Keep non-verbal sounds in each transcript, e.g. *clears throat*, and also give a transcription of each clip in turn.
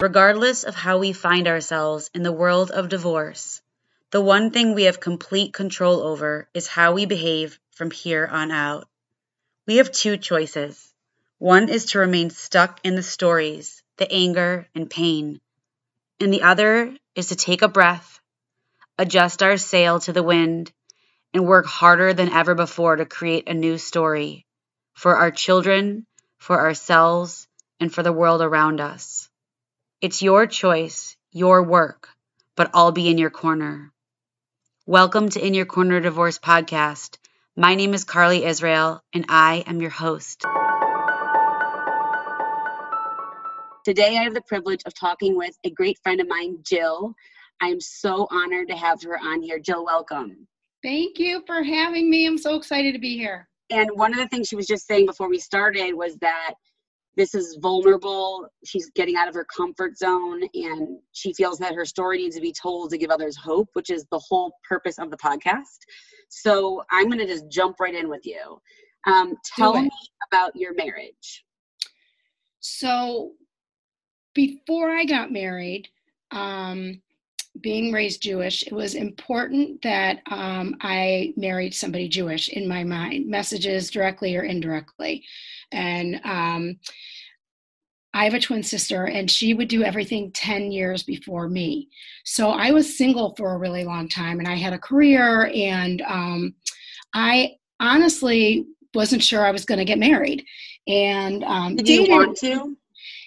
Regardless of how we find ourselves in the world of divorce, the one thing we have complete control over is how we behave from here on out. We have two choices. One is to remain stuck in the stories, the anger, and pain. And the other is to take a breath, adjust our sail to the wind, and work harder than ever before to create a new story for our children, for ourselves, and for the world around us. It's your choice, your work, but I'll be in your corner. Welcome to In Your Corner Divorce podcast. My name is Carly Israel, and I am your host. Today, I have the privilege of talking with a great friend of mine, Jill. I am so honored to have her on here. Jill, welcome. Thank you for having me. I'm so excited to be here. And one of the things she was just saying before we started was that this is vulnerable. She's getting out of her comfort zone and she feels that her story needs to be told to give others hope, which is the whole purpose of the podcast. So I'm going to just jump right in with you. Um, tell me about your marriage. So before I got married, um, being raised Jewish, it was important that um, I married somebody Jewish in my mind, messages directly or indirectly. And um, I have a twin sister, and she would do everything 10 years before me. So I was single for a really long time, and I had a career, and um, I honestly wasn't sure I was going to get married. And um, did you want to?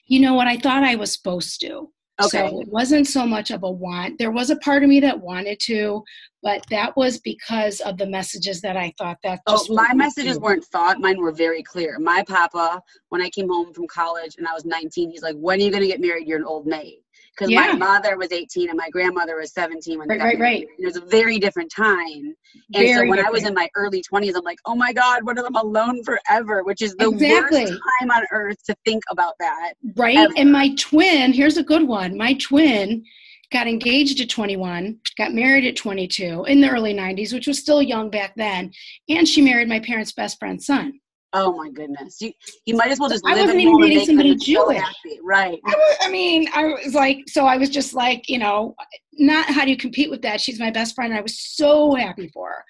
You know what? I thought I was supposed to. Okay. So it wasn't so much of a want. There was a part of me that wanted to, but that was because of the messages that I thought that. oh, my messages weren't thought. Mine were very clear. My papa, when I came home from college and I was 19, he's like, "When are you going to get married? You're an old maid." Because yeah. my mother was 18 and my grandmother was 17 when right, right, right. It was a very different time. And very so when different. I was in my early 20s, I'm like, oh my God, what if I'm alone forever? Which is the exactly. worst time on earth to think about that. Right. Ever. And my twin, here's a good one. My twin got engaged at 21, got married at 22 in the early 90s, which was still young back then. And she married my parents' best friend's son. Oh my goodness! You you might as well just. I wasn't even dating somebody Jewish, so right? I, was, I mean, I was like, so I was just like, you know, not how do you compete with that? She's my best friend. And I was so happy for her,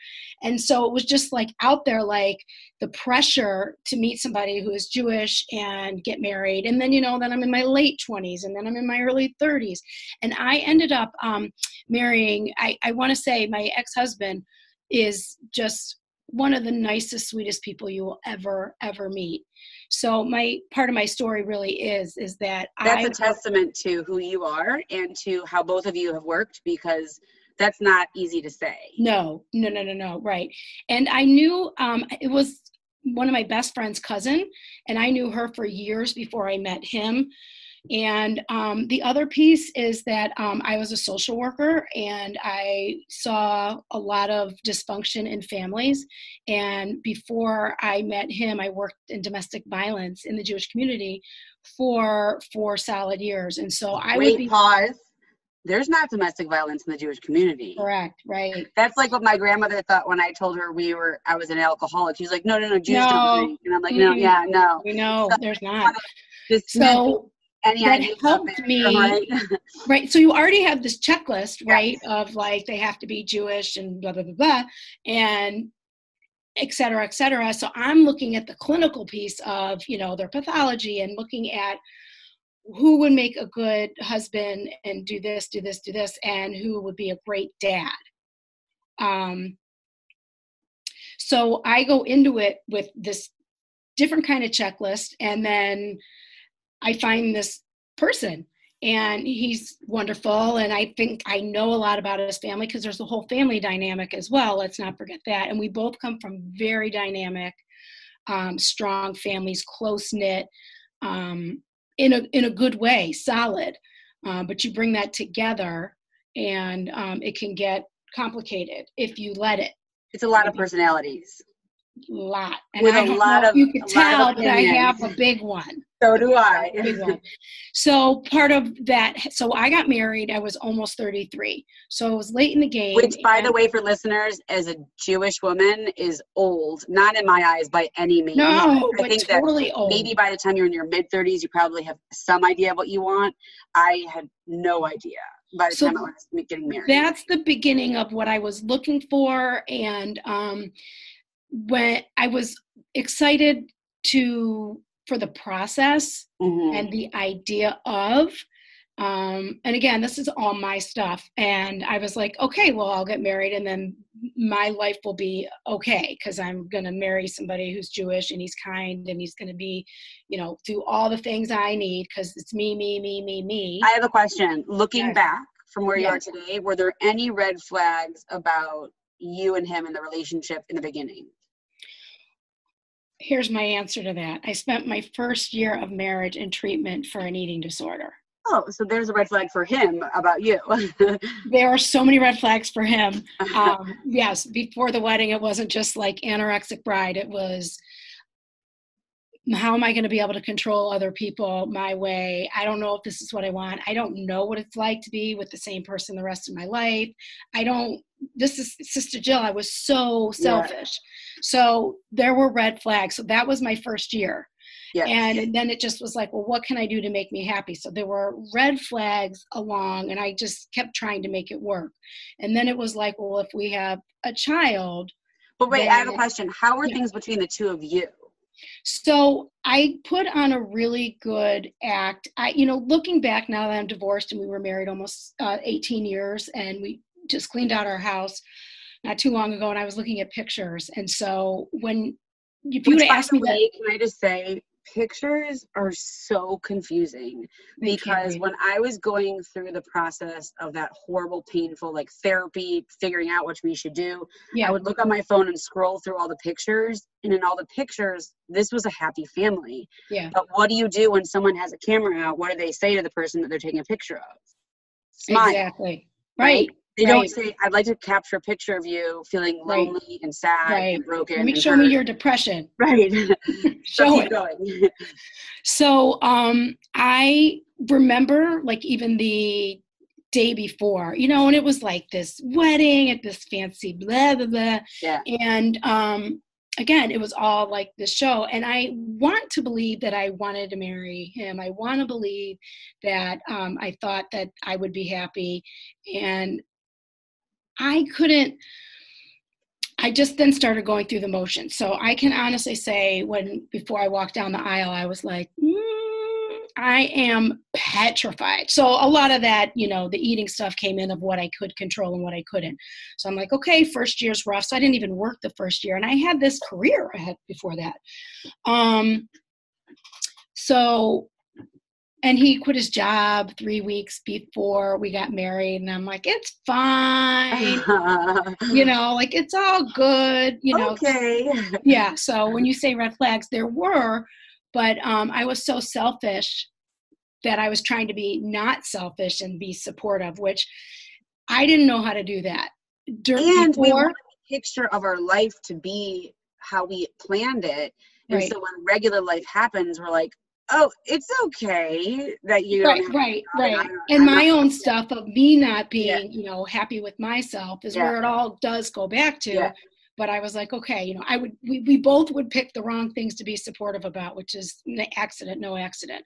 and so it was just like out there, like the pressure to meet somebody who is Jewish and get married, and then you know, then I'm in my late twenties, and then I'm in my early thirties, and I ended up um, marrying. I I want to say my ex husband is just one of the nicest sweetest people you will ever ever meet. So my part of my story really is is that that's I, a testament to who you are and to how both of you have worked because that's not easy to say. No no no no no right. And i knew um it was one of my best friend's cousin and i knew her for years before i met him and um, the other piece is that um, I was a social worker and I saw a lot of dysfunction in families. And before I met him, I worked in domestic violence in the Jewish community for four solid years. And so I Wait, would be. Pause. There's not domestic violence in the Jewish community. Correct, right. That's like what my grandmother thought when I told her we were I was an alcoholic. She's like, no, no, no, Jews no. don't drink. And I'm like, no, yeah, no. No, there's not. So any that helped me right? *laughs* right so you already have this checklist right yes. of like they have to be jewish and blah blah blah blah and et cetera et cetera so i'm looking at the clinical piece of you know their pathology and looking at who would make a good husband and do this do this do this and who would be a great dad um so i go into it with this different kind of checklist and then I find this person and he's wonderful and i think i know a lot about his family because there's a whole family dynamic as well let's not forget that and we both come from very dynamic um, strong families close knit um, in a in a good way solid uh, but you bring that together and um, it can get complicated if you let it. It's a lot of personalities lot. And With I don't know of, you can tell, but I have a big one. So do I. so part of that, so I got married, I was almost 33. So it was late in the game. Which, by the way, for listeners, as a Jewish woman, is old. Not in my eyes by any means. No, I think totally that old. Maybe by the time you're in your mid 30s, you probably have some idea of what you want. I had no idea by the so time I was getting married. That's the beginning of what I was looking for. And um, when I was excited to for the process mm-hmm. and the idea of um, and again this is all my stuff and i was like okay well i'll get married and then my life will be okay because i'm going to marry somebody who's jewish and he's kind and he's going to be you know do all the things i need because it's me me me me me i have a question looking yes. back from where yes. you are today were there any red flags about you and him in the relationship in the beginning here's my answer to that. I spent my first year of marriage in treatment for an eating disorder. Oh, so there's a red flag for him about you. *laughs* there are so many red flags for him. *laughs* Um, yes, before the wedding, it wasn't just like anorexic bride. It was how am I going to be able to control other people my way? I don't know if this is what I want. I don't know what it's like to be with the same person the rest of my life. I don't, this is Sister Jill. I was so selfish. Yeah. So there were red flags. So that was my first year. Yes. And then it just was like, well, what can I do to make me happy? So there were red flags along, and I just kept trying to make it work. And then it was like, well, if we have a child. But wait, I have a question. How were yeah. things between the two of you? So I put on a really good act. I, you know, looking back now that I'm divorced and we were married almost uh, 18 years and we just cleaned out our house not too long ago and I was looking at pictures. And so when if you would ask me way, that, can I just say pictures are so confusing because when I was going through the process of that horrible, painful like therapy, figuring out what we should do, yeah. I would look on my phone and scroll through all the pictures. And in all the pictures, this was a happy family. Yeah. But what do you do when someone has a camera out? What do they say to the person that they're taking a picture of? Smile. Exactly. Right. right? They right. don't say, I'd like to capture a picture of you feeling lonely right. and sad right. and broken. Let me show hurt. me your depression. *laughs* Right. *laughs* show it. Going. *laughs* so um, I remember like even the day before, you know, and it was like this wedding at this fancy blah blah blah. Yeah. And um again, it was all like the show. And I want to believe that I wanted to marry him. I want to believe that um, I thought that I would be happy. And I couldn't. I just then started going through the motions. So I can honestly say, when before I walked down the aisle, I was like, mm, I am petrified. So a lot of that, you know, the eating stuff came in of what I could control and what I couldn't. So I'm like, okay, first year's rough. So I didn't even work the first year, and I had this career ahead before that. Um, so and he quit his job three weeks before we got married and i'm like it's fine. *laughs* You know like it's all good you know. Okay. Yeah so *laughs* when you say red flags there were but um, i was so selfish that i was trying to be not selfish and be supportive which i didn't know how to do that. During, and before, we want a picture of our life to be how we planned it. And right. so when regular life happens we're like oh, it's okay that you right, right, right. And my own stuff of me not being, yeah. you know, happy with myself is yeah. where it all does go back to. Yeah. But I was like, okay, you know, I would, we, we both would pick the wrong things to be supportive about, which is accident, no accident.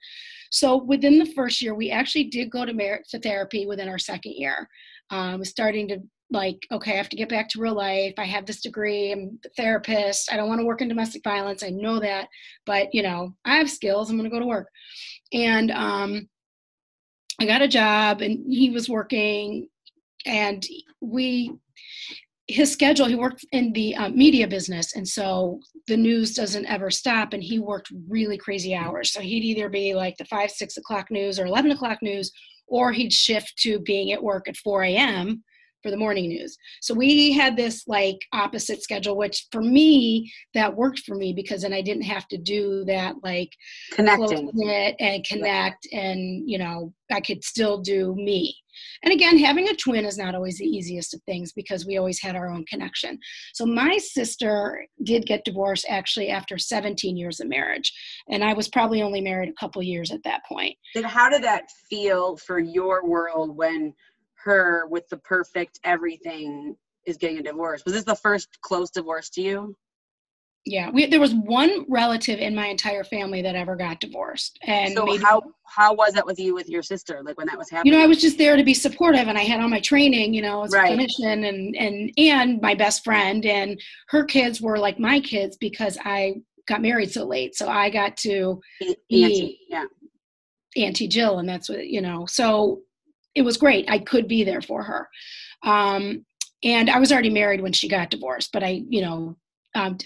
So within the first year, we actually did go to, mar- to therapy within our second year. Um, starting to like, okay, I have to get back to real life. I have this degree. I'm a therapist. I don't want to work in domestic violence. I know that, but you know, I have skills. I'm going to go to work. And um, I got a job, and he was working, and we his schedule he worked in the uh, media business and so the news doesn't ever stop and he worked really crazy hours so he'd either be like the 5 6 o'clock news or 11 o'clock news or he'd shift to being at work at 4 a.m for the morning news. So we had this like opposite schedule, which for me that worked for me because then I didn't have to do that like connecting it and connect, and you know I could still do me. And again, having a twin is not always the easiest of things because we always had our own connection. So my sister did get divorced actually after 17 years of marriage. And I was probably only married a couple years at that point. And how did that feel for your world when her with the perfect everything is getting a divorce? Was this the first close divorce to you? yeah we, there was one relative in my entire family that ever got divorced and so maybe, how how was that with you with your sister like when that was happening you know i was just there to be supportive and i had all my training you know as right. a clinician and and and my best friend and her kids were like my kids because i got married so late so i got to auntie yeah auntie jill and that's what you know so it was great. I could be there for her. Um and i was already married when she got divorced but i you know um,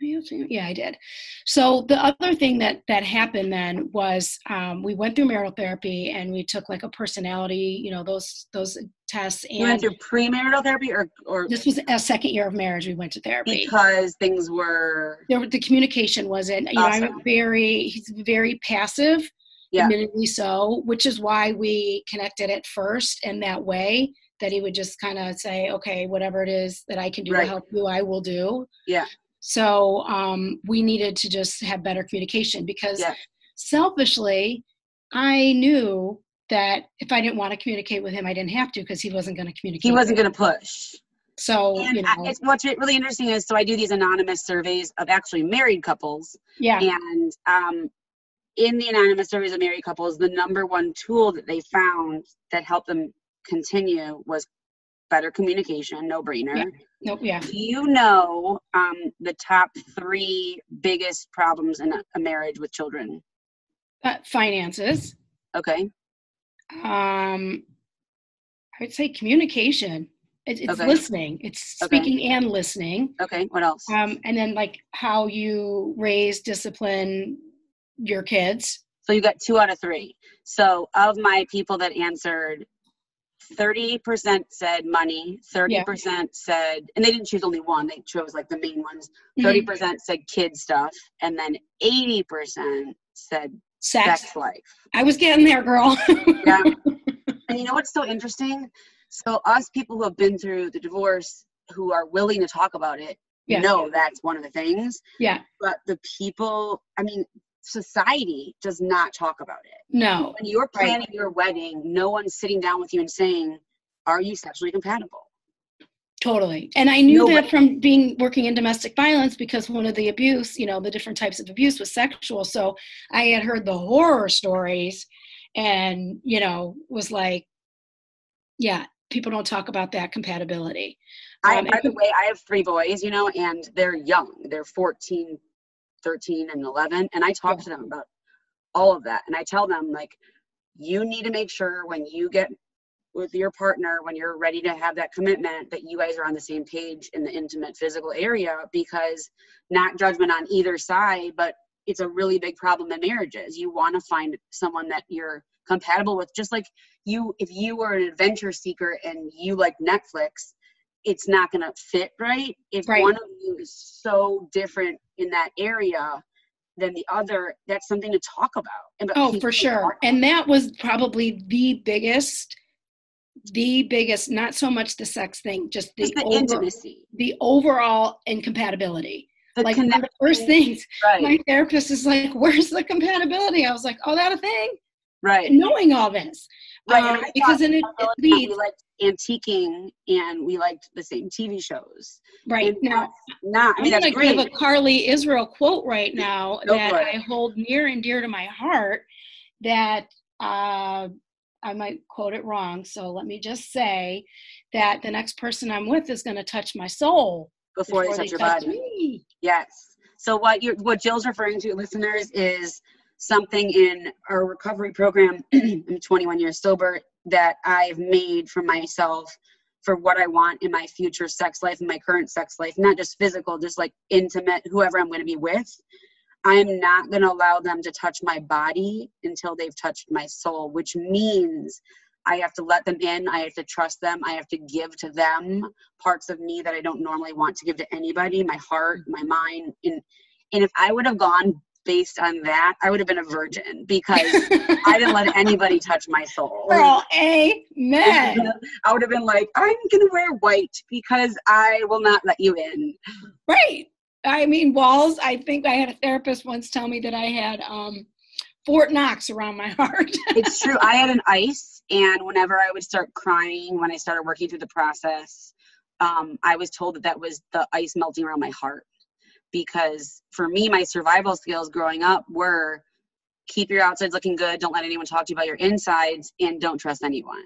yeah i did. So the other thing that that happened then was um, we went through marital therapy and we took like a personality you know those those tests and you went through premarital therapy or or this was a second year of marriage we went to therapy. Because things were there the communication wasn't you awesome. know i'm very he's very passive yeah. admittedly so which is why we connected at first in that way that he would just kind of say okay whatever it is that i can do right. to help you i will do yeah so um, we needed to just have better communication because yeah. selfishly, I knew that if I didn't want to communicate with him, I didn't have to because he wasn't going to communicate. He wasn't going to push. So and you know, it's, what's really interesting is so I do these anonymous surveys of actually married couples. Yeah. And um, in the anonymous surveys of married couples, the number one tool that they found that helped them continue was better communication, no brainer. Yeah. Nope, yeah. Do you know um, the top three biggest problems in a, a marriage with children? Uh, finances. Okay. Um, I would say communication. It, it's okay. listening. It's speaking okay. and listening. Okay. What else? Um, and then like how you raise, discipline your kids. So you got two out of three. So of my people that answered, 30% said money, 30% yeah. said, and they didn't choose only one, they chose like the main ones. 30% mm-hmm. said kid stuff, and then 80% said sex. sex life. I was getting there, girl. *laughs* yeah. And you know what's so interesting? So, us people who have been through the divorce, who are willing to talk about it, yeah. know that's one of the things. Yeah. But the people, I mean, society does not talk about it. No. When you're planning right. your wedding, no one's sitting down with you and saying, Are you sexually compatible? Totally. And I knew that from being working in domestic violence because one of the abuse, you know, the different types of abuse was sexual. So I had heard the horror stories and, you know, was like, yeah, people don't talk about that compatibility. I, um, by the way, I have three boys, you know, and they're young. They're 14, 13 and 11 and i talk to them about all of that and i tell them like you need to make sure when you get with your partner when you're ready to have that commitment that you guys are on the same page in the intimate physical area because not judgment on either side but it's a really big problem in marriages. You want to find someone that you're compatible with just like you if you were an adventure seeker and you like netflix it's not going to fit right. If right. one of you is so different in that area than the other that's something to talk about oh for sure. and that was probably the biggest the biggest not so much the sex thing just the, the over, intimacy. the overall incompatibility. The like one of the first things right. my therapist is like where's the compatibility? I was like oh that a thing? Right. Knowing all this right um, because then it, it leads antiquing and we liked the same TV shows. Right. And now, not, I mean, I'm to give a Carly Israel quote right now Go that I hold near and dear to my heart that uh, I might quote it wrong. So let me just say that the next person I'm with is going to touch my soul before, before they touch they your touch body. Me. Yes. So what you what Jill's referring to, listeners, is something in our recovery program. *clears throat* I'm 21 years sober that I've made for myself for what I want in my future sex life, and my current sex life, not just physical, just like intimate, whoever I'm going to be with. I'm not going to allow them to touch my body until they've touched my soul, which means I have to let them in. I have to trust them. I have to give to them parts of me that I don't normally want to give to anybody my heart, my mind. And, and if I would have gone based on that, I would have been a virgin because *laughs* I didn't let anybody touch my soul. Girl, amen. *laughs* I would have been like, I'm going to wear white because I will not let you in. Right. I mean, walls. I think I had a therapist once tell me that I had um, Fort Knox around my *laughs* heart. it's true. I had an ice, and whenever I would start crying when I started working through the process, um, I was told that that was the ice melting around my heart. Because for me, my survival skills growing up were keep your outsides looking good, don't let anyone talk to you about your insides, and don't trust anyone.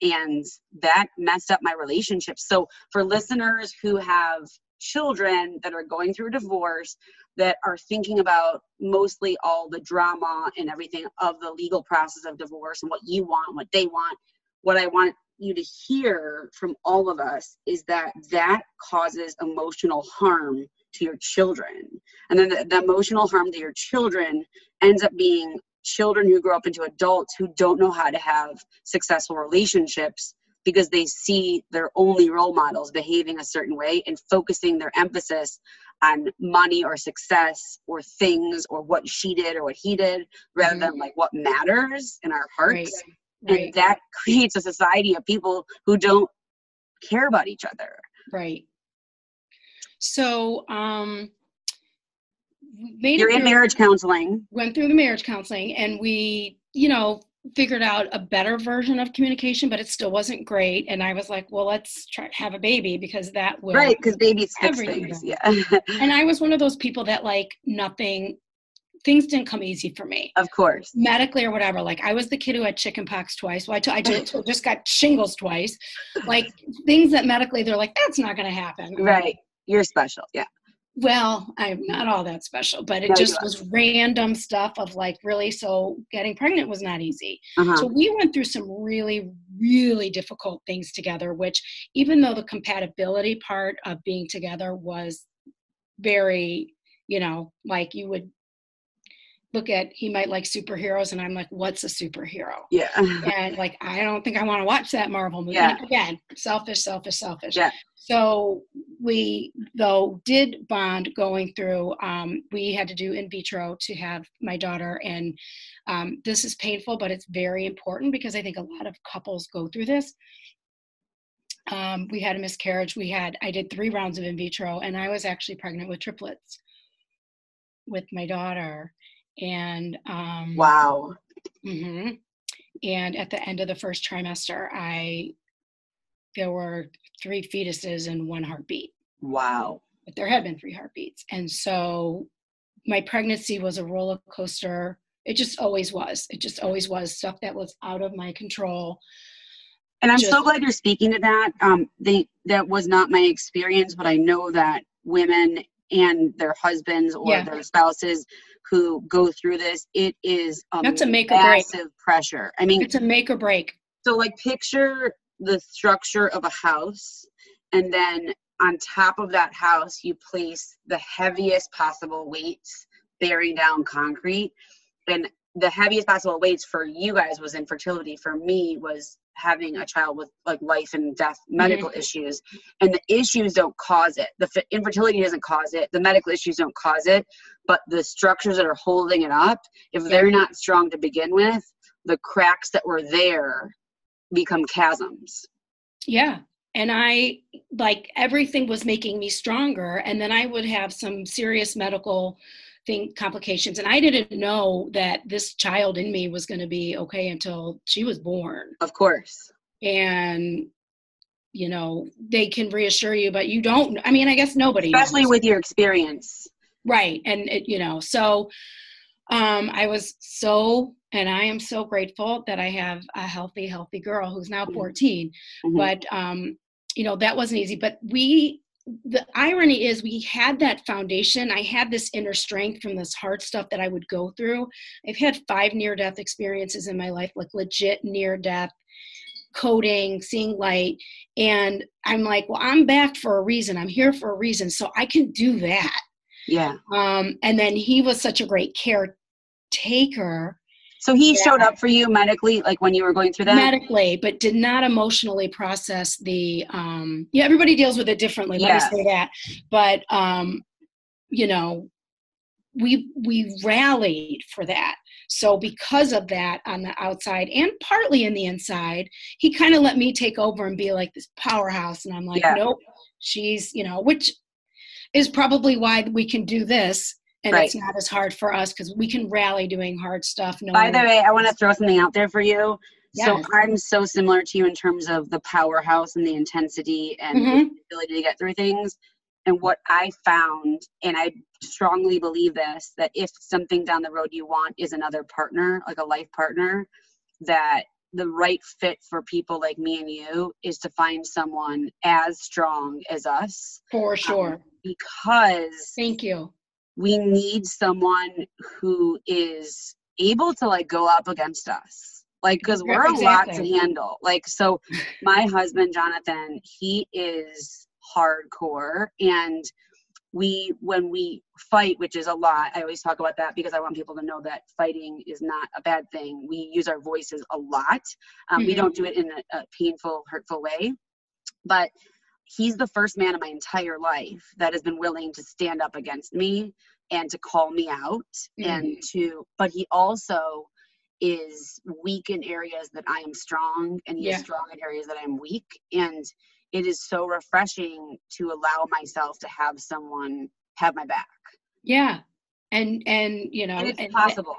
And that messed up my relationships. So, for listeners who have children that are going through a divorce, that are thinking about mostly all the drama and everything of the legal process of divorce and what you want, what they want, what I want you to hear from all of us is that that causes emotional harm to your children. And then the, the, emotional harm to your children ends up being children who grow up into adults who don't know how to have successful relationships because they see their only role models behaving a certain way and focusing their emphasis on money or success or things or what she did or what he did rather mm-hmm. than like what matters in our hearts. Right. Right. And that *laughs* creates a society of people who don't care about each other. Right. So, um, you're in marriage counseling. Went through the marriage counseling, and we, you know, figured out a better version of communication, but it still wasn't great. And I was like, well, let's try have a baby because that will right because babies fix things. Yeah. *laughs* and I was one of those people that like nothing things didn't come easy for me. Of course. Medically or whatever. Like I was the kid who had chicken pox twice. Well, I, t- I just, *laughs* just got shingles twice. Like things that medically they're like, that's not going to happen. Right. You're special. Yeah. Well, I'm not all that special, but it no, just was random stuff of like really. So getting pregnant was not easy. Uh-huh. So we went through some really, really difficult things together, which even though the compatibility part of being together was very, you know, like you would look at he might like superheroes and i'm like what's a superhero? Yeah. *laughs* And like i don't think i want to watch that marvel movie yeah. again. Selfish selfish selfish. Yeah. so we though did bond going through um, we had to do in vitro to have my daughter and um, this is painful but it's very important because i think a lot of couples go through this. Um, we had a miscarriage. We had i did three rounds of in vitro and i was actually pregnant with triplets with my daughter and um, wow. mm-hmm. and at the end of the first trimester i there were three fetuses and one heartbeat. Wow. But there had been three heartbeats. And so my pregnancy was a roller coaster. It just always was. It just always was stuff that was out of my control. And i'm just, so glad you're speaking to that. Um they that was not my experience but i know that women and their husbands or yeah. their spouses who go through this, it is a that's a make or break. pressure. I mean, it's a make or break. So, like, picture the structure of a house, and then on top of that house, you place the heaviest possible weights bearing down concrete. And the heaviest possible weights for you guys was infertility. For me, was having a child with like life and death medical mm-hmm. issues. And the issues don't cause it. The f- infertility doesn't cause it. The medical issues don't cause it. But the structures that are holding it up if they're not strong to begin with the cracks that were there become chasms. Yeah. And i like everything was making me stronger. And then i would have some serious medical thing complications and i didn't know that this child in me was going to be okay until she was born of course and you know they can reassure you but you don't i mean i guess nobody especially knows. with your experience right and it, you know so um i was so and i am so grateful that i have a healthy healthy girl who's now mm-hmm. 14 mm-hmm. but um you know that wasn't easy but we the irony is we had that foundation. I had this inner strength from this hard stuff that i would go through. I've had five near death experiences in my life like legit near death coding seeing light and i'm like well i'm back for a reason. I'm here for a reason so i can do that. Yeah. Um and then he was such a great caretaker so he yeah. showed up for you medically, like when you were going through that? Medically, but did not emotionally process the, um, yeah, everybody deals with it differently. Let me say that. But, um, you know, we we rallied for that so because of that on the outside and partly in the inside he kind of let me take over and be like this powerhouse and i'm like yeah. nope she's you know which is probably why we can do this and right. it's not as hard for us because we can rally doing hard stuff by the way i want to throw something out there for you yes. so i'm so similar to you in terms of the powerhouse and the intensity and mm-hmm. the ability to get through things and what I found, and I strongly believe this, that if something down the road you want is another partner, like a life partner, that the right fit for people like me and you is to find someone as strong as us. For um, sure. Um, because thank you. We need someone who is able to like go up against us. Like, because we're a lot to handle. Like, so my husband, Jonathan, he is hardcore and we when we fight which is a lot i always talk about that because i want people to know that fighting is not a bad thing we use our voices a lot um, mm-hmm. we don't do it in a, a painful hurtful way but he's the first man in my entire life that has been willing to stand up against me and to call me out mm-hmm. and to but he also is weak in areas that i am strong and he's yeah. strong in areas that i'm weak. And it is so refreshing to allow myself to have someone have my back. Yeah. And and you know and it's and, possible.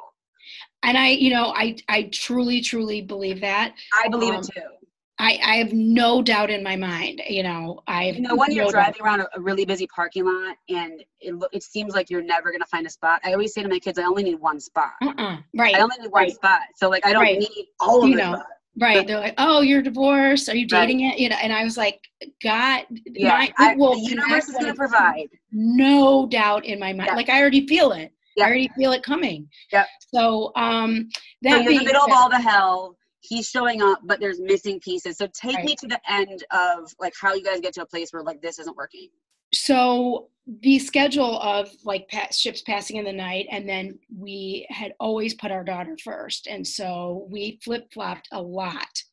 and i you know i i truly truly believe that. I believe um, it too I, I have no doubt in my mind. You know, I you know when you're driving doubt. around a, really busy parking lot and it, it seems like you're never gonna find a spot. I always say to my kids, I only need one spot. Uh-uh. Right. I only need one right. spot. So like I don't right. need all of you know, Right. They're like, oh, you're divorced. Are you dating right. it? You know, and I was like, God, yeah, my, I, will the universe is going to provide. No doubt in my mind. Yeah. Like I already feel it. Yeah. I already feel it coming. Yeah. So, um, that so in the middle said, of all the hell. He's showing up, but there's missing pieces. So take right. me to the end of like how you guys get to a place where like this isn't working so the schedule of like ships passing in the night and then we had always put our daughter first and so we flip-flopped a lot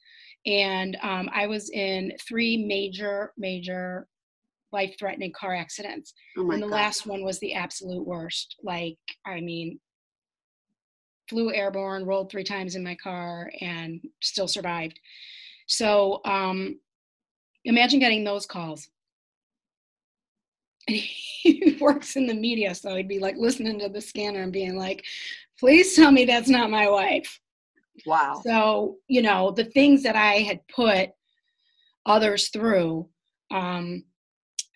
and um, i was in three major major life-threatening car accidents oh and the God. last one was the absolute worst like i mean flew airborne rolled three times in my car and still survived. So um, imagine getting those calls. And *laughs* he works in the media so he'd be like listening to the scanner and being like please tell me that's not my wife. Wow. So you know the things that i had put others through um,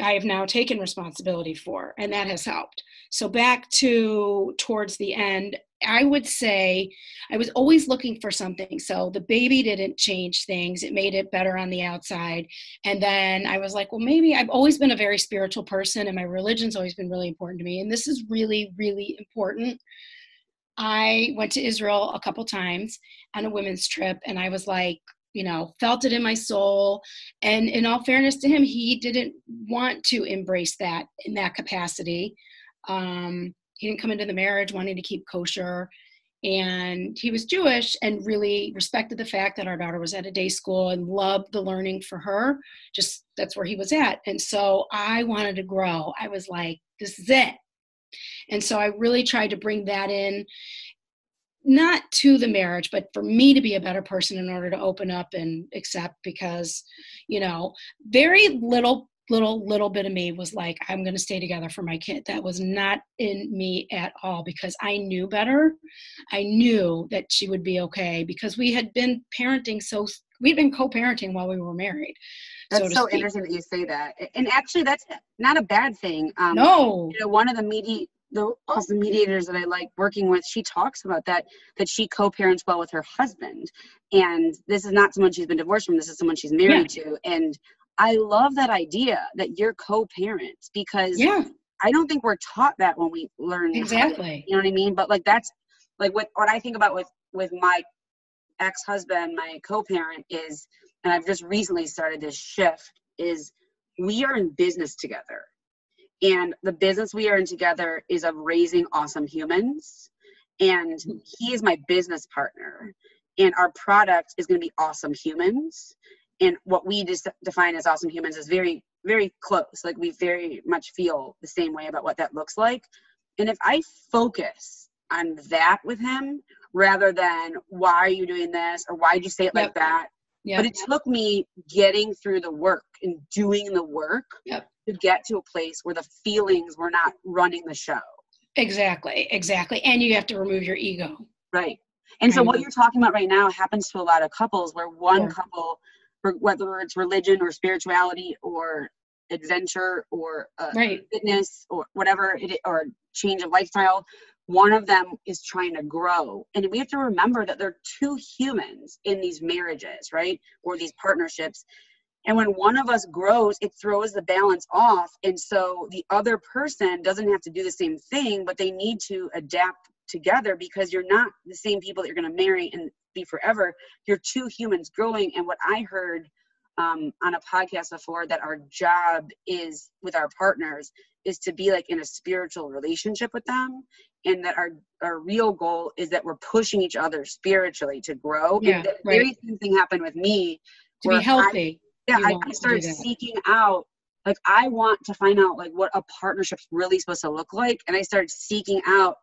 i have now taken responsibility for and that has helped so back to towards the end I would say I was always looking for something. So the baby didn't change things, it made it better on the outside. And then I was like, well, maybe I've always been a very spiritual person and my religion's always been really important to me. And this is really, really important. I went to Israel a couple times on a women's trip and I was like, you know, felt it in my soul. And in all fairness to him, he didn't want to embrace that in that capacity. Um, he didn't come into the marriage wanting to keep kosher. And he was jewish and really respected the fact that our daughter was at a day school and loved the learning for her. Just that's where he was at. And so i wanted to grow. I was like this is it. And so i really tried to bring that in not to the marriage but for me to be a better person in order to open up and accept because you know very little little little bit of me was like i'm going to stay together for my kid. That was not in me at all because i knew better. I knew that she would be okay because we had been parenting so we'd been co-parenting while we were married that's so, so interesting that you say that. And actually that's not a bad thing um, no. you know one of the medi- the awesome mediators that I like working with, she talks about that that she co-parents well with her husband, and this is not someone she's been divorced from. This is someone she's married yeah. to, and I love that idea that you're co-parents because yeah. I don't think we're taught that when we learn exactly. you know what I mean? But like that's like what what I think about with with my ex-husband, my co-parent is, and I've just recently started this shift is we are in business together. And the business we are in together is of raising awesome humans. And hmm. he is my business partner. And our product is going to be awesome humans and what we just define as awesome humans is very very close like we very much feel the same way about what that looks like And if I focus on that with him rather than why are you doing this or why did you say it yep. like that? Yep. But it took me getting through the work and doing the work yep. to get to a place where the feelings were not running the show. Exactly, exactly. And you have to remove your ego. Right. And so what you're talking about right now happens to a lot of couples where one couple, whether it's religion or spirituality or adventure or uh, right. fitness or whatever it or change of lifestyle, one of them is trying to grow. And we have to remember that there are two humans in these marriages, right? Or these partnerships. And when one of us grows, it throws the balance off. And so the other person doesn't have to do the same thing, but they need to adapt together because you're not the same people that you're going to marry and be forever. You're two humans growing. And what I heard um, on a podcast before that our job is with our partners is to be like in a spiritual relationship with them and that our our real goal is that we're pushing each other spiritually to grow yeah, and the right. very same thing happened with me to be healthy I, yeah I, I started seeking out like i want to find out like what a partnership's really supposed to look like and i started seeking out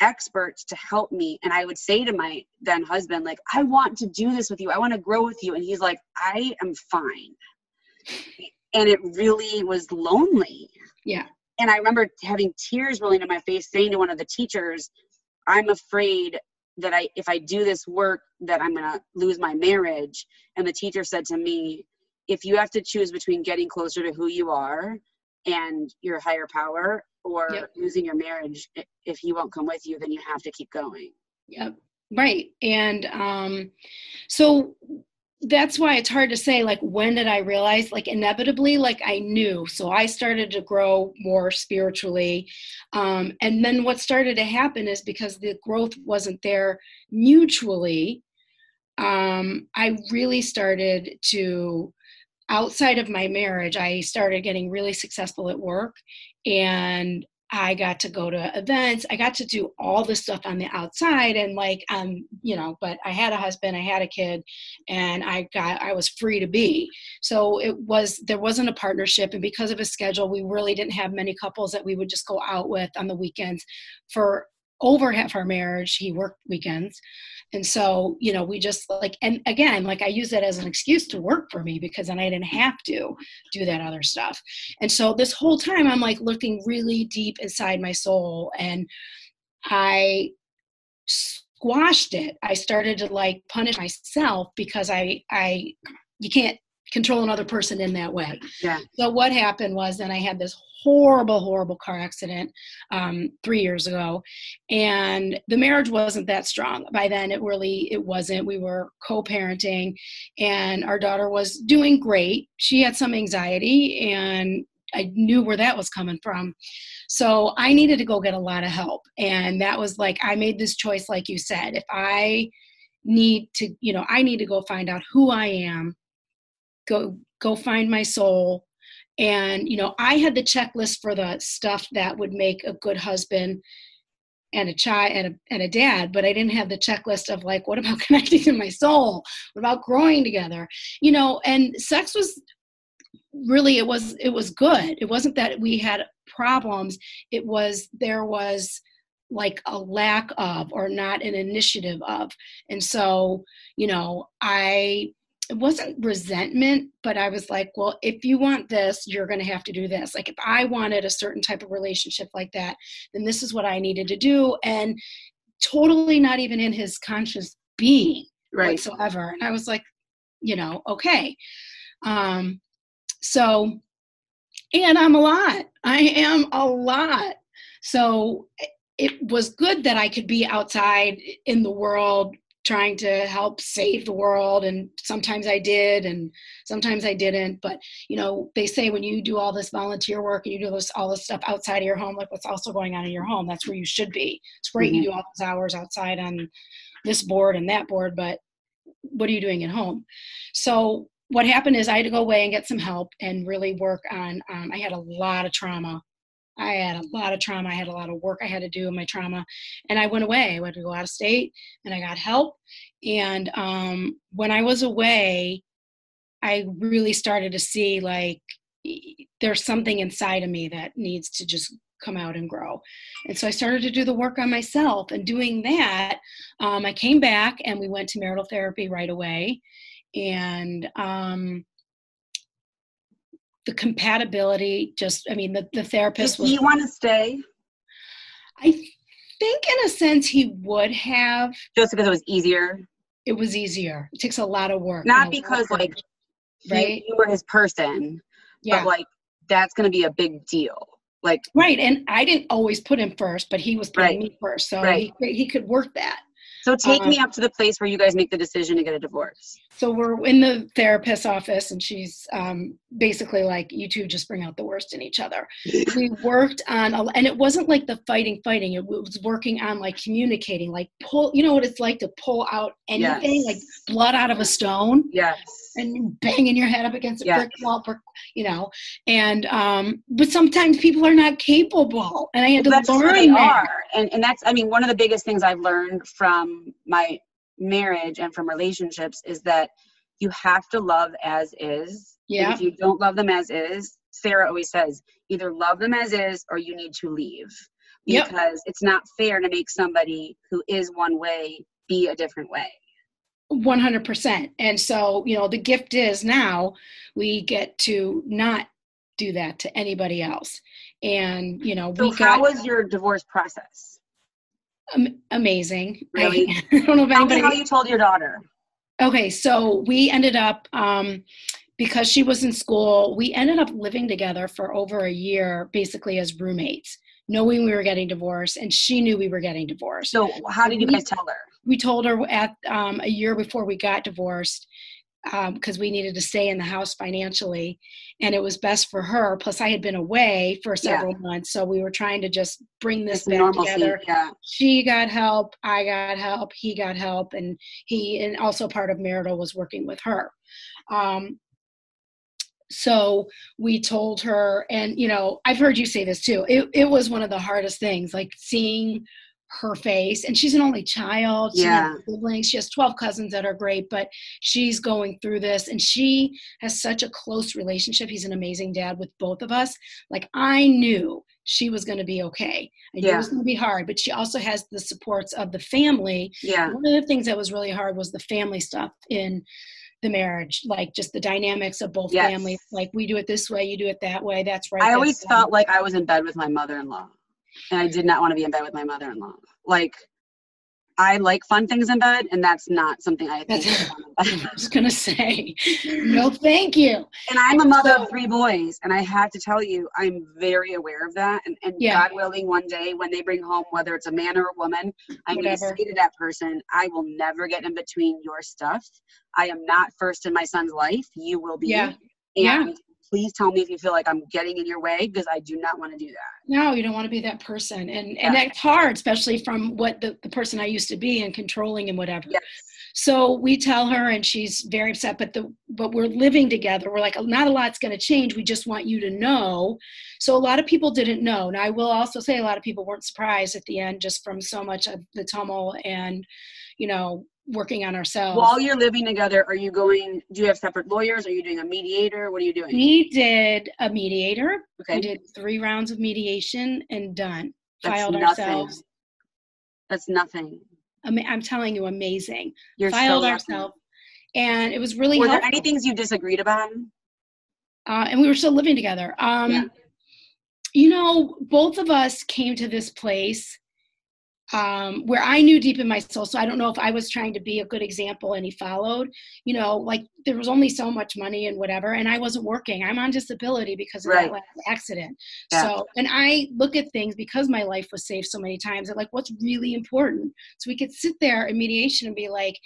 experts to help me. And i would say to my then husband like i want to do this with you. I want to grow with you. And he's like i am fine. And it really was lonely. Yeah. And i remember having tears rolling down my face saying to one of the teachers i'm afraid that i if i do this work that i'm going to lose my marriage. And the teacher said to me if you have to choose between getting closer to who you are and your higher power or yep. losing your marriage if he won't come with you then you have to keep going. Yep. Right. And um so that's why it's hard to say like when did i realize like inevitably like i knew. So i started to grow more spiritually. Um, and then what started to happen is because the growth wasn't there mutually um, i really started to outside of my marriage, I started getting really successful at work and I got to go to events. I got to do all this stuff on the outside and like um you know, but I had a husband, I had a kid and I got I was free to be. So it was there wasn't a partnership and because of his schedule, we really didn't have many couples that we would just go out with on the weekends for over half our marriage he worked weekends and so you know we just like and again like i use that as an excuse to work for me because then i didn't have to do that other stuff. And so this whole time i'm like looking really deep inside my soul and i squashed it. I started to like punish myself because i i you can't control another person in that way yeah so what happened was then i had this horrible, horrible car accident um, three years ago, and the marriage wasn't that strong by then. It really it wasn't. We were co-parenting, and our daughter was doing great. She had some anxiety, and I knew where that was coming from. So I needed to go get a lot of help, and that was like I made this choice, like you said, if I need to, you know, I need to go find out who I am, go go find my soul. And you know i had the checklist for the stuff that would make a good husband and a child and a, and a dad but i didn't have the checklist of like what about *laughs* connecting to my soul? What about growing together? You know and sex was really it was it was good. It wasn't that we had problems. It was there was like a lack of or not an initiative of. And so you know i it wasn't resentment, but I was like, well, if you want this, you're going to have to do this. Like, if I wanted a certain type of relationship like that, then this is what I needed to do. And totally not even in his conscious being right. whatsoever. And I was like, you know, okay. Um, so, and I'm a lot. I am a lot. So it was good that I could be outside in the world trying to help save the world and sometimes i did and sometimes i didn't. But you know they say when you do all this volunteer work and you do this all this stuff outside of your home like what's also going on in your home? That's where you should be. It's great mm-hmm. you do all those hours outside on this board and that board but what are you doing at home? So what happened is i had to go away and get some help and really work on um, i had a lot of trauma I had a lot of trauma. I had a lot of work I had to do in my trauma. And I went away. I went to go out of state and I got help. And um, when I was away, I really started to see like there's something inside of me that needs to just come out and grow. And so I started to do the work on myself. And doing that, um, I came back and we went to marital therapy right away. And um, the compatibility just, I mean, the, the therapist Did was. Do you want to stay? I think, in a sense, he would have. Just because it was easier? It was easier. It takes a lot of work. Not because, like, right? you were his person, yeah. but like, that's going to be a big deal like right and i didn't always put him first but he was putting right. me first so right. he, he could work that so take um, me up to the place where you guys make the decision to get a divorce. So we're in the therapist's office, and she's um, basically like, "You two just bring out the worst in each other." *laughs* we worked on, a, and it wasn't like the fighting, fighting. It was working on like communicating, like pull. You know what it's like to pull out anything, yes. like blood out of a stone. Yes. And banging your head up against a yes. brick wall, you know. And um, but sometimes people are not capable, and I had well, to learn that. Are. And and that's, I mean, one of the biggest things I've learned from my marriage and from relationships is that you have to love as is. Yeah. And if you don't love them as is, Sarah always says, either love them as is or you need to leave. Because yep. it's not fair to make somebody who is one way be a different way. 100%. And so, you know, the gift is now we get to not do that to anybody else. And, you know, so we how got, was your divorce process? Amazing. Really? I, *laughs* I, don't know if Tell anybody. how you told your daughter. Okay, so we ended up um, because she was in school. We ended up living together for over a year, basically as roommates, knowing we were getting divorced, and she knew we were getting divorced. So, how did you guys tell her? We told her at um, a year before we got divorced, because um, we needed to stay in the house financially and it was best for her plus i had been away for several yeah. months so we were trying to just bring this back normalcy, together yeah. she got help i got help he got help and he and also part of marital was working with her um, so we told her and you know i've heard you say this too it, it was one of the hardest things like seeing her face and she's an only child she yeah. siblings she has 12 cousins that are great but she's going through this and she has such a close relationship he's an amazing dad with both of us like i knew she was going to be okay. I knew yeah. it was going to be hard but she also has the supports of the family. Yeah. One of the things that was really hard was the family stuff in the marriage like just the dynamics of both yes. families like we do it this way you do it that way that's right i always felt like i was in bed with my mother-in-law and I did not want to be in bed with my mother in law. Like, I like fun things in bed, and that's not something I think. *laughs* I was gonna say, no, thank you. And I'm a mother so, of three boys, and I have to tell you, I'm very aware of that. And, and yeah. God willing, one day when they bring home, whether it's a man or a woman, I'm going to say to that person, I will never get in between your stuff. I am not first in my son's life. You will be. Yeah. And yeah please tell me if you feel like I'm getting in your way because I do not want to do that. No, you don't want to be that person. And yeah. and that's hard, especially from what the, the person I used to be and controlling and whatever. Yes. So we tell her and she's very upset, but the but we're living together. We're like, not a lot's gonna change. We just want you to know. So a lot of people didn't know. Now I will also say a lot of people weren't surprised at the end just from so much of the tumult and you know working on ourselves. While you're living together, are you going, do you have separate lawyers? Are you doing a mediator? What are you doing? We did a mediator. Okay. We did three rounds of mediation and done. That's Filed nothing. ourselves. That's nothing. I'm telling you, amazing. You're Filed so ourselves. And it was really Were helpful. there any things you disagreed about? Uh, and we were still living together. Um, yeah. You know, both of us came to this place um, where I knew deep in my soul. So I don't know if I was trying to be a good example and he followed. You know, like there was only so much money and whatever, and I wasn't working. I'm on disability because of right. that accident. Yeah. So, and I look at things because my life was saved so many times. At like, what's really important? So we could sit there in mediation and be like,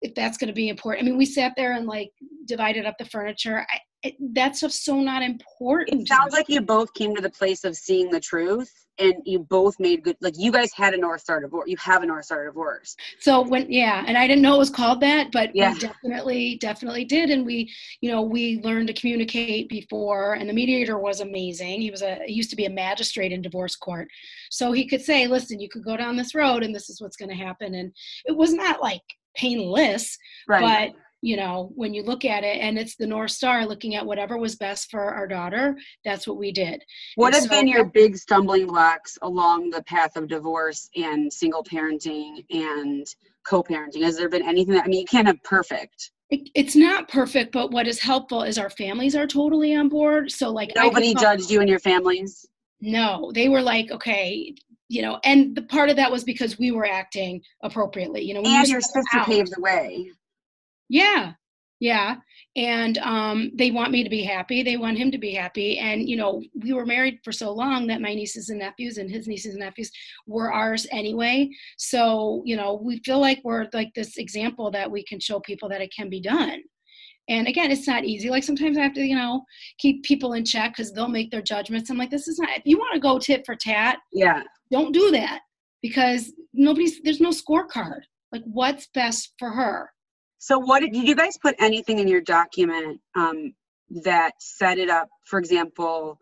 if that's going to be important. I mean, we sat there and like divided up the furniture. I, it, that stuff's so not important. It sounds like you both came to the place of seeing the truth and you both made good like you guys had a north star divorce you have a north star divorce so when yeah and i didn't know it was called that but yeah. we definitely definitely did and we you know we learned to communicate before and the mediator was amazing he was a he used to be a magistrate in divorce court so he could say listen you could go down this road and this is what's going to happen and it was not like painless right. but you know when you look at it and it's the north star looking at whatever was best for our daughter that's what we did. What and have so, been your big stumbling blocks along the path of divorce and single parenting and co-parenting? Has there been anything that i mean you can't have perfect. It, it's not perfect but what is helpful is our families are totally on board so like nobody judged you and your families? No they were like okay you know and the part of that was because we were acting appropriately you know and your sister paved the way yeah. Yeah. And um, they want me to be happy. They want him to be happy. And you know we were married for so long that my nieces and nephews and his nieces and nephews were ours anyway. So you know we feel like we're like this example that we can show people that it can be done. And again it's not easy. Like sometimes i have to you know keep people in check because they'll make their judgments. I'm like this is not if you want to go tit for tat yeah. don't do that because nobody's there's no scorecard. Like what's best for her so what did, did you guys put anything in your document um, that set it up? For example,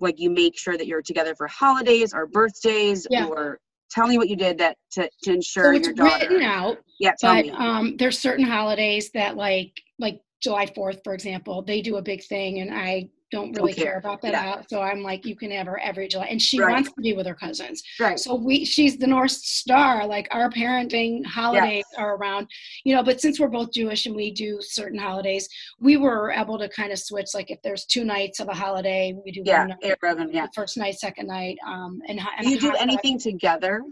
like you make sure that you're together for holidays or birthdays yeah. or tell me what you did that to, to ensure so it's your daughter. written out. Yeah, tell but, me. Um, there's certain holidays that like like July 4th, for example, they do a big thing and I don't really care. care. about that yeah. So I'm like, you can have her every July, and she right. wants to be with her cousins. Right. So we, she's the North Star. Like our parenting holidays yes. are around, you know. But since we're both Jewish and we do certain holidays, we were able to kind of switch. Like if there's two nights of a holiday, we do yeah, night, Reverend, yeah. first night, second night. Um, and, and do you do anything together?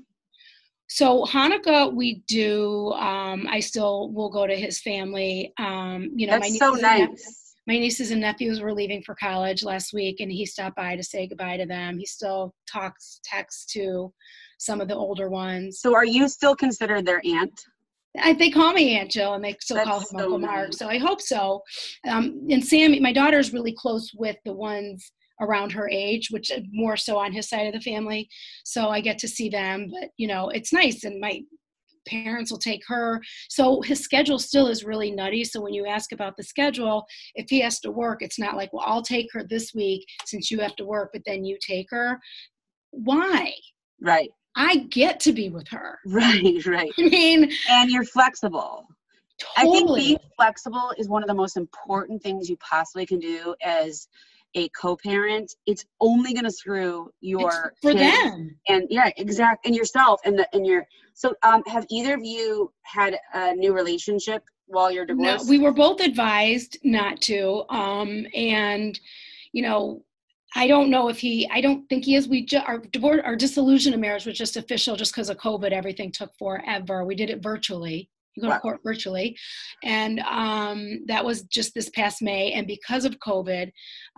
So Hanukkah, we do. Um, I still will go to his family. Um, you know, That's my so nice my nieces and nephews were leaving for college last week and he stopped by to say goodbye to them he still talks texts to some of the older ones so are you still considered their aunt I, they call me Aunt Jill, and they still That's call him so Uncle nice. Mark. So I hope so. Um, and Sammy, my daughter's really close with the ones around her age, which more so on his side of the family. So I get to see them. But you know, it's nice. And my parents will take her. So his schedule still is really nutty. So when you ask about the schedule, if he has to work, it's not like, well, I'll take her this week since you have to work, but then you take her. Why? Right. I get to be with her. *laughs* Right, right. I mean, and you're flexible. Totally. I think being flexible is one of the most important things you possibly can do as a co-parent, it's only going to screw your it's for them and yeah, exact and yourself and the and your. So, um, have either of you had a new relationship while you're divorced? No, we were both advised not to. Um, and you know, I don't know if he. I don't think he is. We ju- our divorce, our dissolution of marriage was just official, just because of COVID. Everything took forever. We did it virtually you go wow. to court virtually. And um, that was just this past may. And because of covid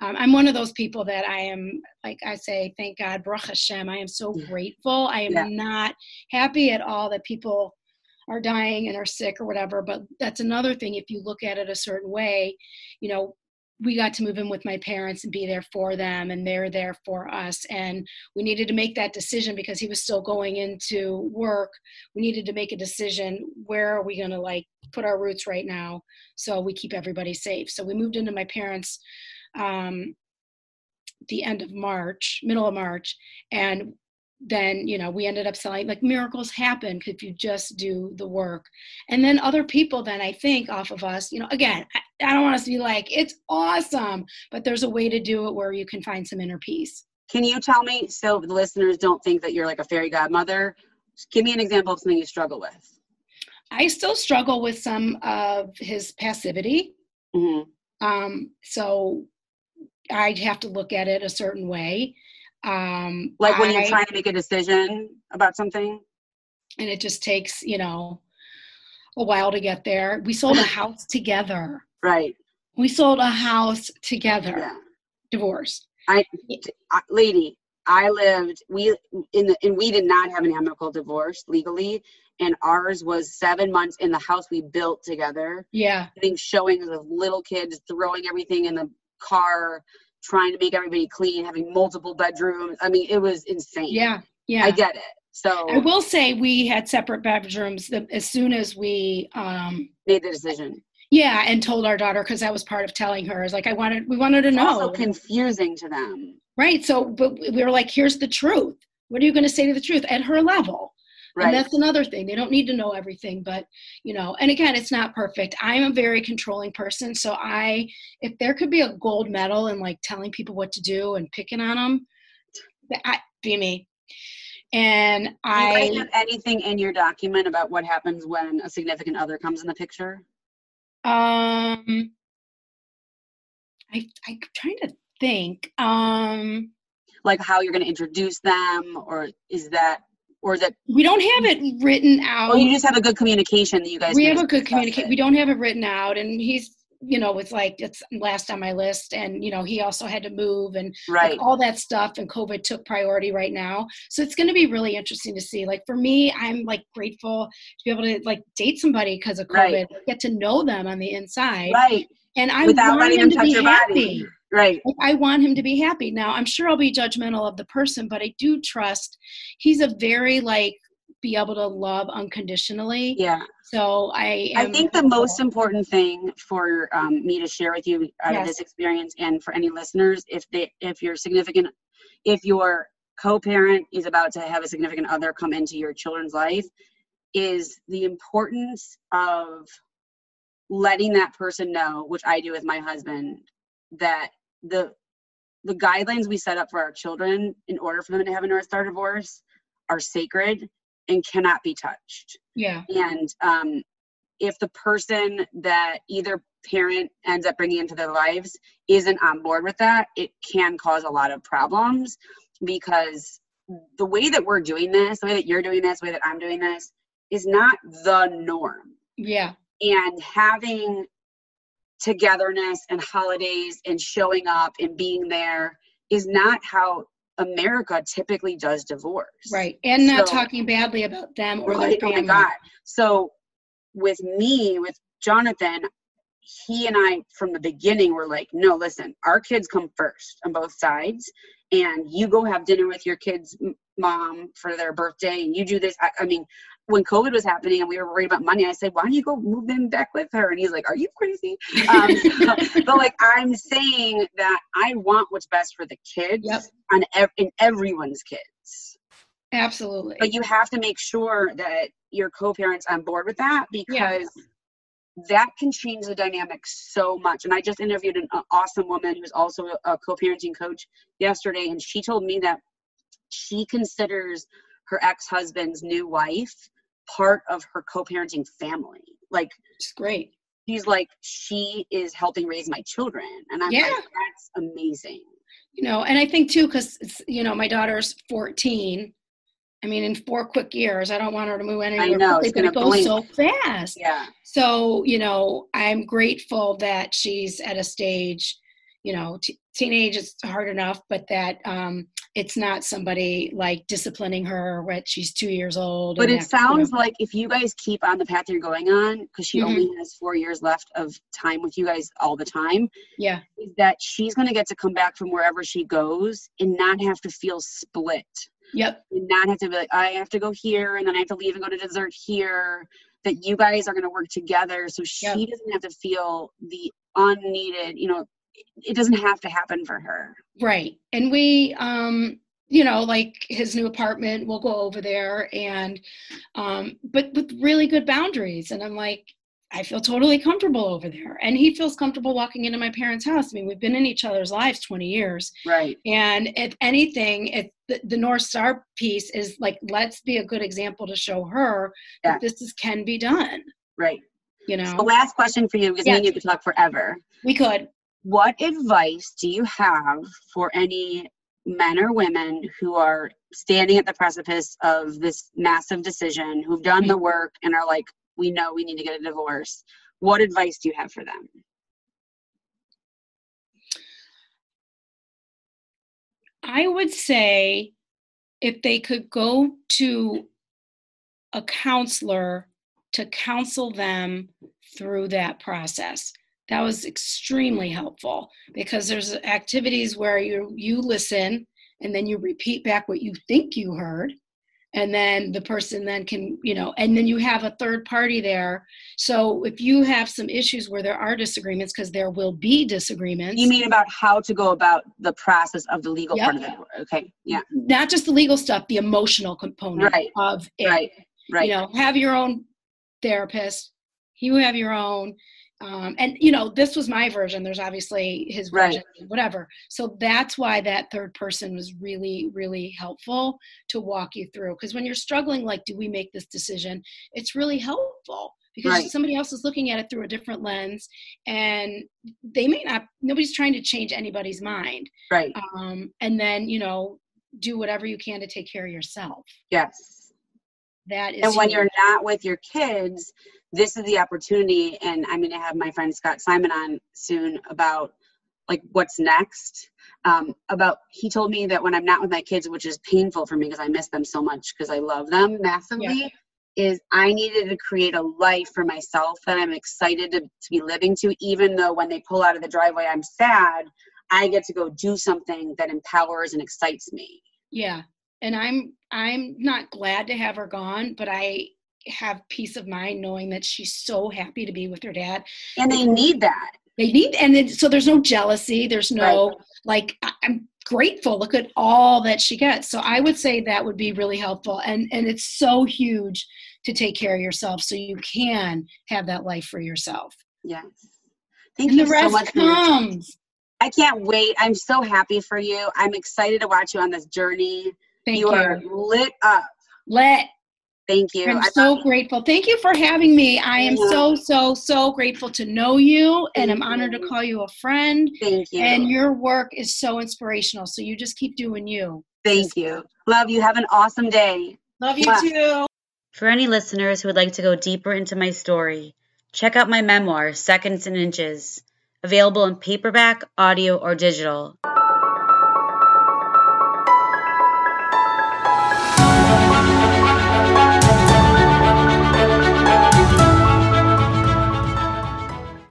um, i'm one of those people that i am like i say thank god baruch hashem i am so grateful. I am yeah. not happy at all that people are dying and are sick or whatever. But that's another thing if you look at it a certain way you know we got to move in with my parents and be there for them and they're there for us and we needed to make that decision because he was still going into work. We needed to make a decision where are we going to like put our roots right now so we keep everybody safe? So we moved into my parents um, the end of march middle of march and then you know we ended up selling like miracles happen if you just do the work. And then other people then i think off of us you know again I, I don't want us to be like it's awesome but there's a way to do it where you can find some inner peace. Can you tell me so the listeners don't think that you're like a fairy godmother give me an example of something you struggle with. I still struggle with some of his passivity. Mm-hmm. um, so i'd have to look at it a certain way um, like when I, you're trying to make a decision about something? And it just takes, you know, a while to get there. We sold a house *laughs* together. Right. We sold a house together. Yeah. Divorced. I, lady, I lived we in the and we did not have an amicable divorce legally, and ours was seven months in the house we built together. Yeah, I think showing the little kids throwing everything in the car, trying to make everybody clean, having multiple bedrooms. I mean, it was insane. Yeah, yeah. I get it. So I will say we had separate bedrooms as soon as we um, made the decision. Yeah, and told our daughter because that was part of telling her is like I wanted we wanted to it's know. Also confusing to them. Right. So, but we were like, here's the truth. What are you going to say to the truth at her level? Right. And that's another thing. They don't need to know everything, but you know, and again, it's not perfect. I'm a very controlling person, so I if there could be a gold medal in like telling people what to do and picking on them, that be me. And do I have anything in your document about what happens when a significant other comes in the picture? Um, I I'm trying to think. Um, like how you're going to introduce them, or is that or is it we don't have it written out. Oh you just have a good communication that you guys we have a good communication we don't have it written out and he's you know it's like it's last on my list and you know he also had to move and right. like all that stuff and covid took priority right now. So it's going to be really interesting to see. Like for me i'm like grateful to be able to like date somebody because of covid right. get to know them on the inside. Right. And i Without want him to be happy body. Right. Like, I want him to be happy. Now, I'm sure I'll be judgmental of the person, but I do trust he's a very like be able to love unconditionally. Yeah. So I I think the most important thing for um, me to share with you out yes. of this experience and for any listeners, if they if your significant if your co-parent is about to have a significant other come into your children's life, is the importance of letting that person know, which I do with my husband, that the the guidelines we set up for our children in order for them to have a North Star divorce are sacred and cannot be touched. Yeah. And um, if the person that either parent ends up bringing into their lives isn't on board with that, it can cause a lot of problems because the way that we're doing this, the way that you're doing this, the way that I'm doing this, is not the norm. Yeah. And having togetherness and holidays and showing up and being there is not how America typically does divorce. Right. And not so, talking badly about them or right, their family. Oh my God. So with me, with Jonathan, he and I from the beginning were like, no, listen, our kids come first on both sides. And you go have dinner with your kids' mom for their birthday and you do this. I, I mean, when COVID was happening and we were worried about money, I said, why don't you go move in back with her? And he's like, are you crazy? Um, *laughs* but like, I'm saying that I want what's best for the kids yep. on ev- in everyone's kids. Absolutely. But you have to make sure that your co-parents on board with that because yeah. that can change the dynamic so much. And I just interviewed an awesome woman who's also a co-parenting coach yesterday, and she told me that she considers her ex-husband's new wife part of her co-parenting family. Like it's great. She's like, she is helping raise my children. And I'm yeah. like, that's amazing. You know, and I think too, because you know, my daughter's 14. I mean, in four quick years, I don't want her to move anywhere. I know, it's going to go so fast. Yeah. So, you know, I'm grateful that she's at a stage you know, t- teenage is hard enough, but that um, it's not somebody like disciplining her when she's two years old. But it sounds you know. like if you guys keep on the path you're going on, because she mm-hmm. only has four years left of time with you guys all the time. Yeah. Is that she's going to get to come back from wherever she goes and not have to feel split. Yep. And not have to be like, I have to go here and then I have to leave and go to dessert here. That you guys are going to work together so she yep. doesn't have to feel the unneeded, you know, it doesn't have to happen for her. Right. And we, um, you know, like his new apartment, we'll go over there and, um, but with really good boundaries. And I'm like, I feel totally comfortable over there. And he feels comfortable walking into my parents' house. I mean, we've been in each other's lives 20 years. Right. And if anything, if the, the North Star piece is like, let's be a good example to show her yeah. that this is, can be done. Right. You know. So last question for you, because yes. me and you could talk forever. We could what advice do you have for any men or women who are standing at the precipice of this massive decision, who've done the work and are like, we know we need to get a divorce? What advice do you have for them? I would say if they could go to a counselor to counsel them through that process that was extremely helpful because there's activities where you you listen and then you repeat back what you think you heard. And then the person then can you know and then you have a third party there. So if you have some issues where there are disagreements because there will be disagreements. You mean about how to go about the process of the legal yep. part of it okay yeah. Not just the legal stuff the emotional component right. of it. right right. You know have your own therapist you have your own um, and you know this was my version there's obviously his version right. whatever. So that's why that third person was really really helpful to walk you through because when you're struggling like do we make this decision? It's really helpful because right. somebody else is looking at it through a different lens and they may not nobody's trying to change anybody's mind. Right. Um, and then you know do whatever you can to take care of yourself. Yes that is and when huge. you're not with your kids this is the opportunity and i'm going to have my friend scott simon on soon about like what's next um, about he told me that when i'm not with my kids which is painful for me because i miss them so much because i love them massively yeah. is i needed to create a life for myself that i'm excited to, to be living to even though when they pull out of the driveway i'm sad i get to go do something that empowers and excites me yeah and i'm i'm not glad to have her gone but i have peace of mind knowing that she's so happy to be with her dad. And they need that. They need, and it, so there's no jealousy. There's no right. like I'm grateful. Look at all that she gets. So I would say that would be really helpful. And and it's so huge to take care of yourself so you can have that life for yourself. Yes. Thank and you the rest so much. Comes. I can't wait. I'm so happy for you. I'm excited to watch you on this journey. Thank you, you. are lit up. Lit. Thank you. I'm I so grateful. Thank you for having me. I am yeah. so, so, so grateful to know you, and I'm honored to call you a friend. Thank you. And your work is so inspirational. So you just keep doing you. Thank you. Love you. Have an awesome day. Love you Mwah. too. For any listeners who would like to go deeper into my story, check out my memoir, Seconds and Inches, available in paperback, audio, or digital.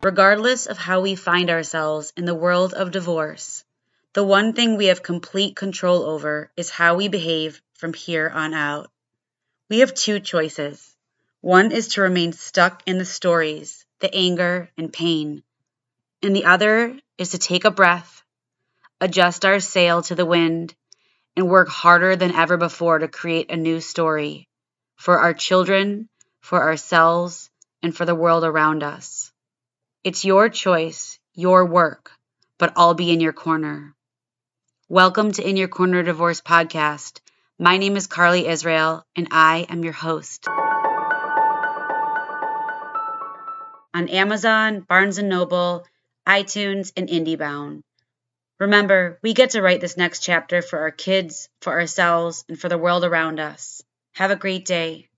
Regardless of how we find ourselves in the world of divorce, the one thing we have complete control over is how we behave from here on out. We have two choices. One is to remain stuck in the stories, the anger, and pain. And the other is to take a breath, adjust our sail to the wind, and work harder than ever before to create a new story for our children, for ourselves, and for the world around us. It's your choice, your work, but I'll be in your corner. Welcome to In Your Corner Divorce podcast. My name is Carly Israel, and I am your host. On Amazon, Barnes & Noble, iTunes, and IndieBound. Remember, we get to write this next chapter for our kids, for ourselves, and for the world around us. Have a great day.